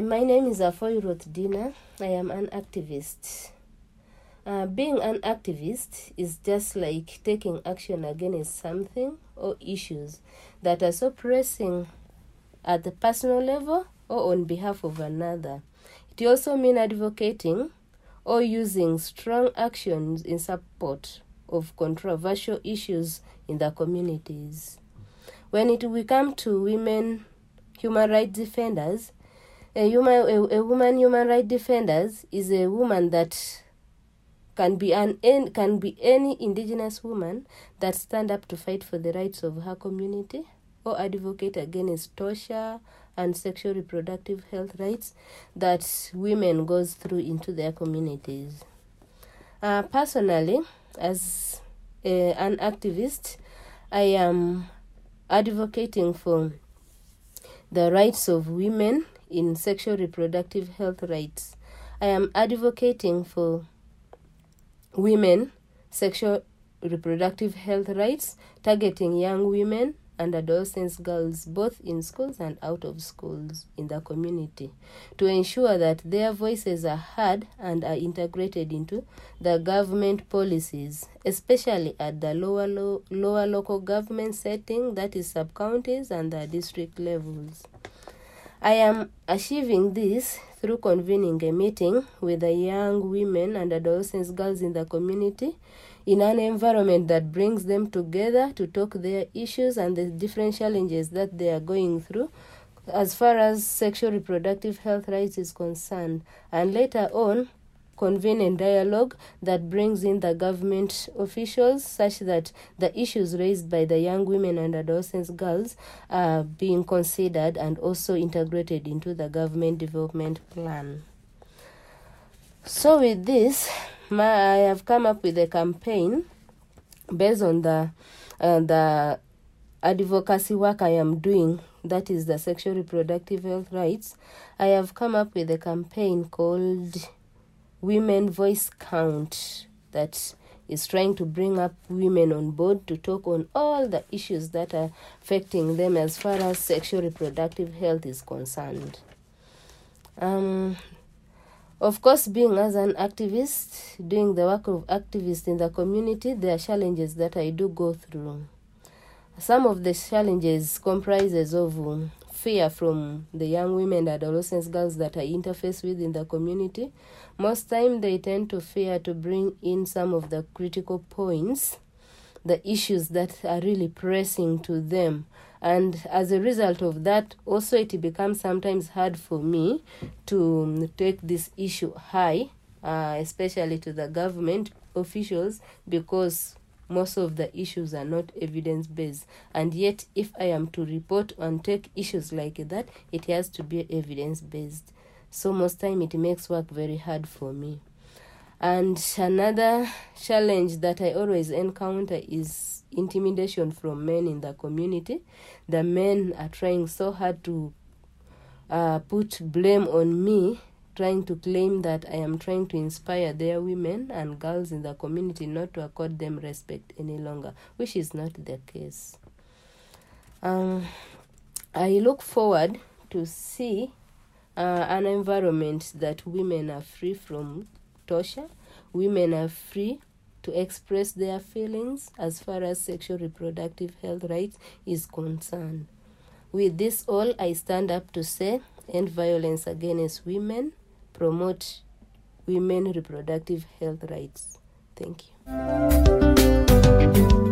my name is Afoy Roth Dina. I am an activist. Uh, being an activist is just like taking action against something or issues that are so pressing at the personal level or on behalf of another. It also means advocating or using strong actions in support of controversial issues in the communities. When it we come to women human rights defenders, a human a, a woman human rights defenders is a woman that can be an can be any indigenous woman that stand up to fight for the rights of her community or advocate against torture and sexual reproductive health rights that women goes through into their communities. Uh, personally, as a, an activist, I am advocating for the rights of women in sexual reproductive health rights. I am advocating for women sexual reproductive health rights, targeting young women and adolescent girls both in schools and out of schools in the community to ensure that their voices are heard and are integrated into the government policies especially at the lower lo- lower local government setting that is sub counties and the district levels I am achieving this through convening a meeting with the young women and adolescent girls in the community in an environment that brings them together to talk their issues and the different challenges that they are going through as far as sexual reproductive health rights is concerned. And later on convene a dialogue that brings in the government officials such that the issues raised by the young women and adolescent girls are being considered and also integrated into the government development plan. So, with this, my, I have come up with a campaign based on the uh, the advocacy work I am doing, that is the sexual reproductive health rights. I have come up with a campaign called Women Voice Count that is trying to bring up women on board to talk on all the issues that are affecting them as far as sexual reproductive health is concerned. Um, of course, being as an activist, doing the work of activist in the community, there are challenges that I do go through. Some of the challenges comprises of um, fear from the young women and adolescent girls that I interface with in the community. Most time they tend to fear to bring in some of the critical points, the issues that are really pressing to them and as a result of that also it becomes sometimes hard for me to um, take this issue high uh, especially to the government officials because most of the issues are not evidence based and yet if i am to report and take issues like that it has to be evidence based so most time it makes work very hard for me and another challenge that i always encounter is intimidation from men in the community. The men are trying so hard to uh, put blame on me, trying to claim that I am trying to inspire their women and girls in the community not to accord them respect any longer, which is not the case. Um, I look forward to see uh, an environment that women are free from torture, women are free to express their feelings as far as sexual reproductive health rights is concerned. With this all, I stand up to say end violence against women, promote women reproductive health rights. Thank you.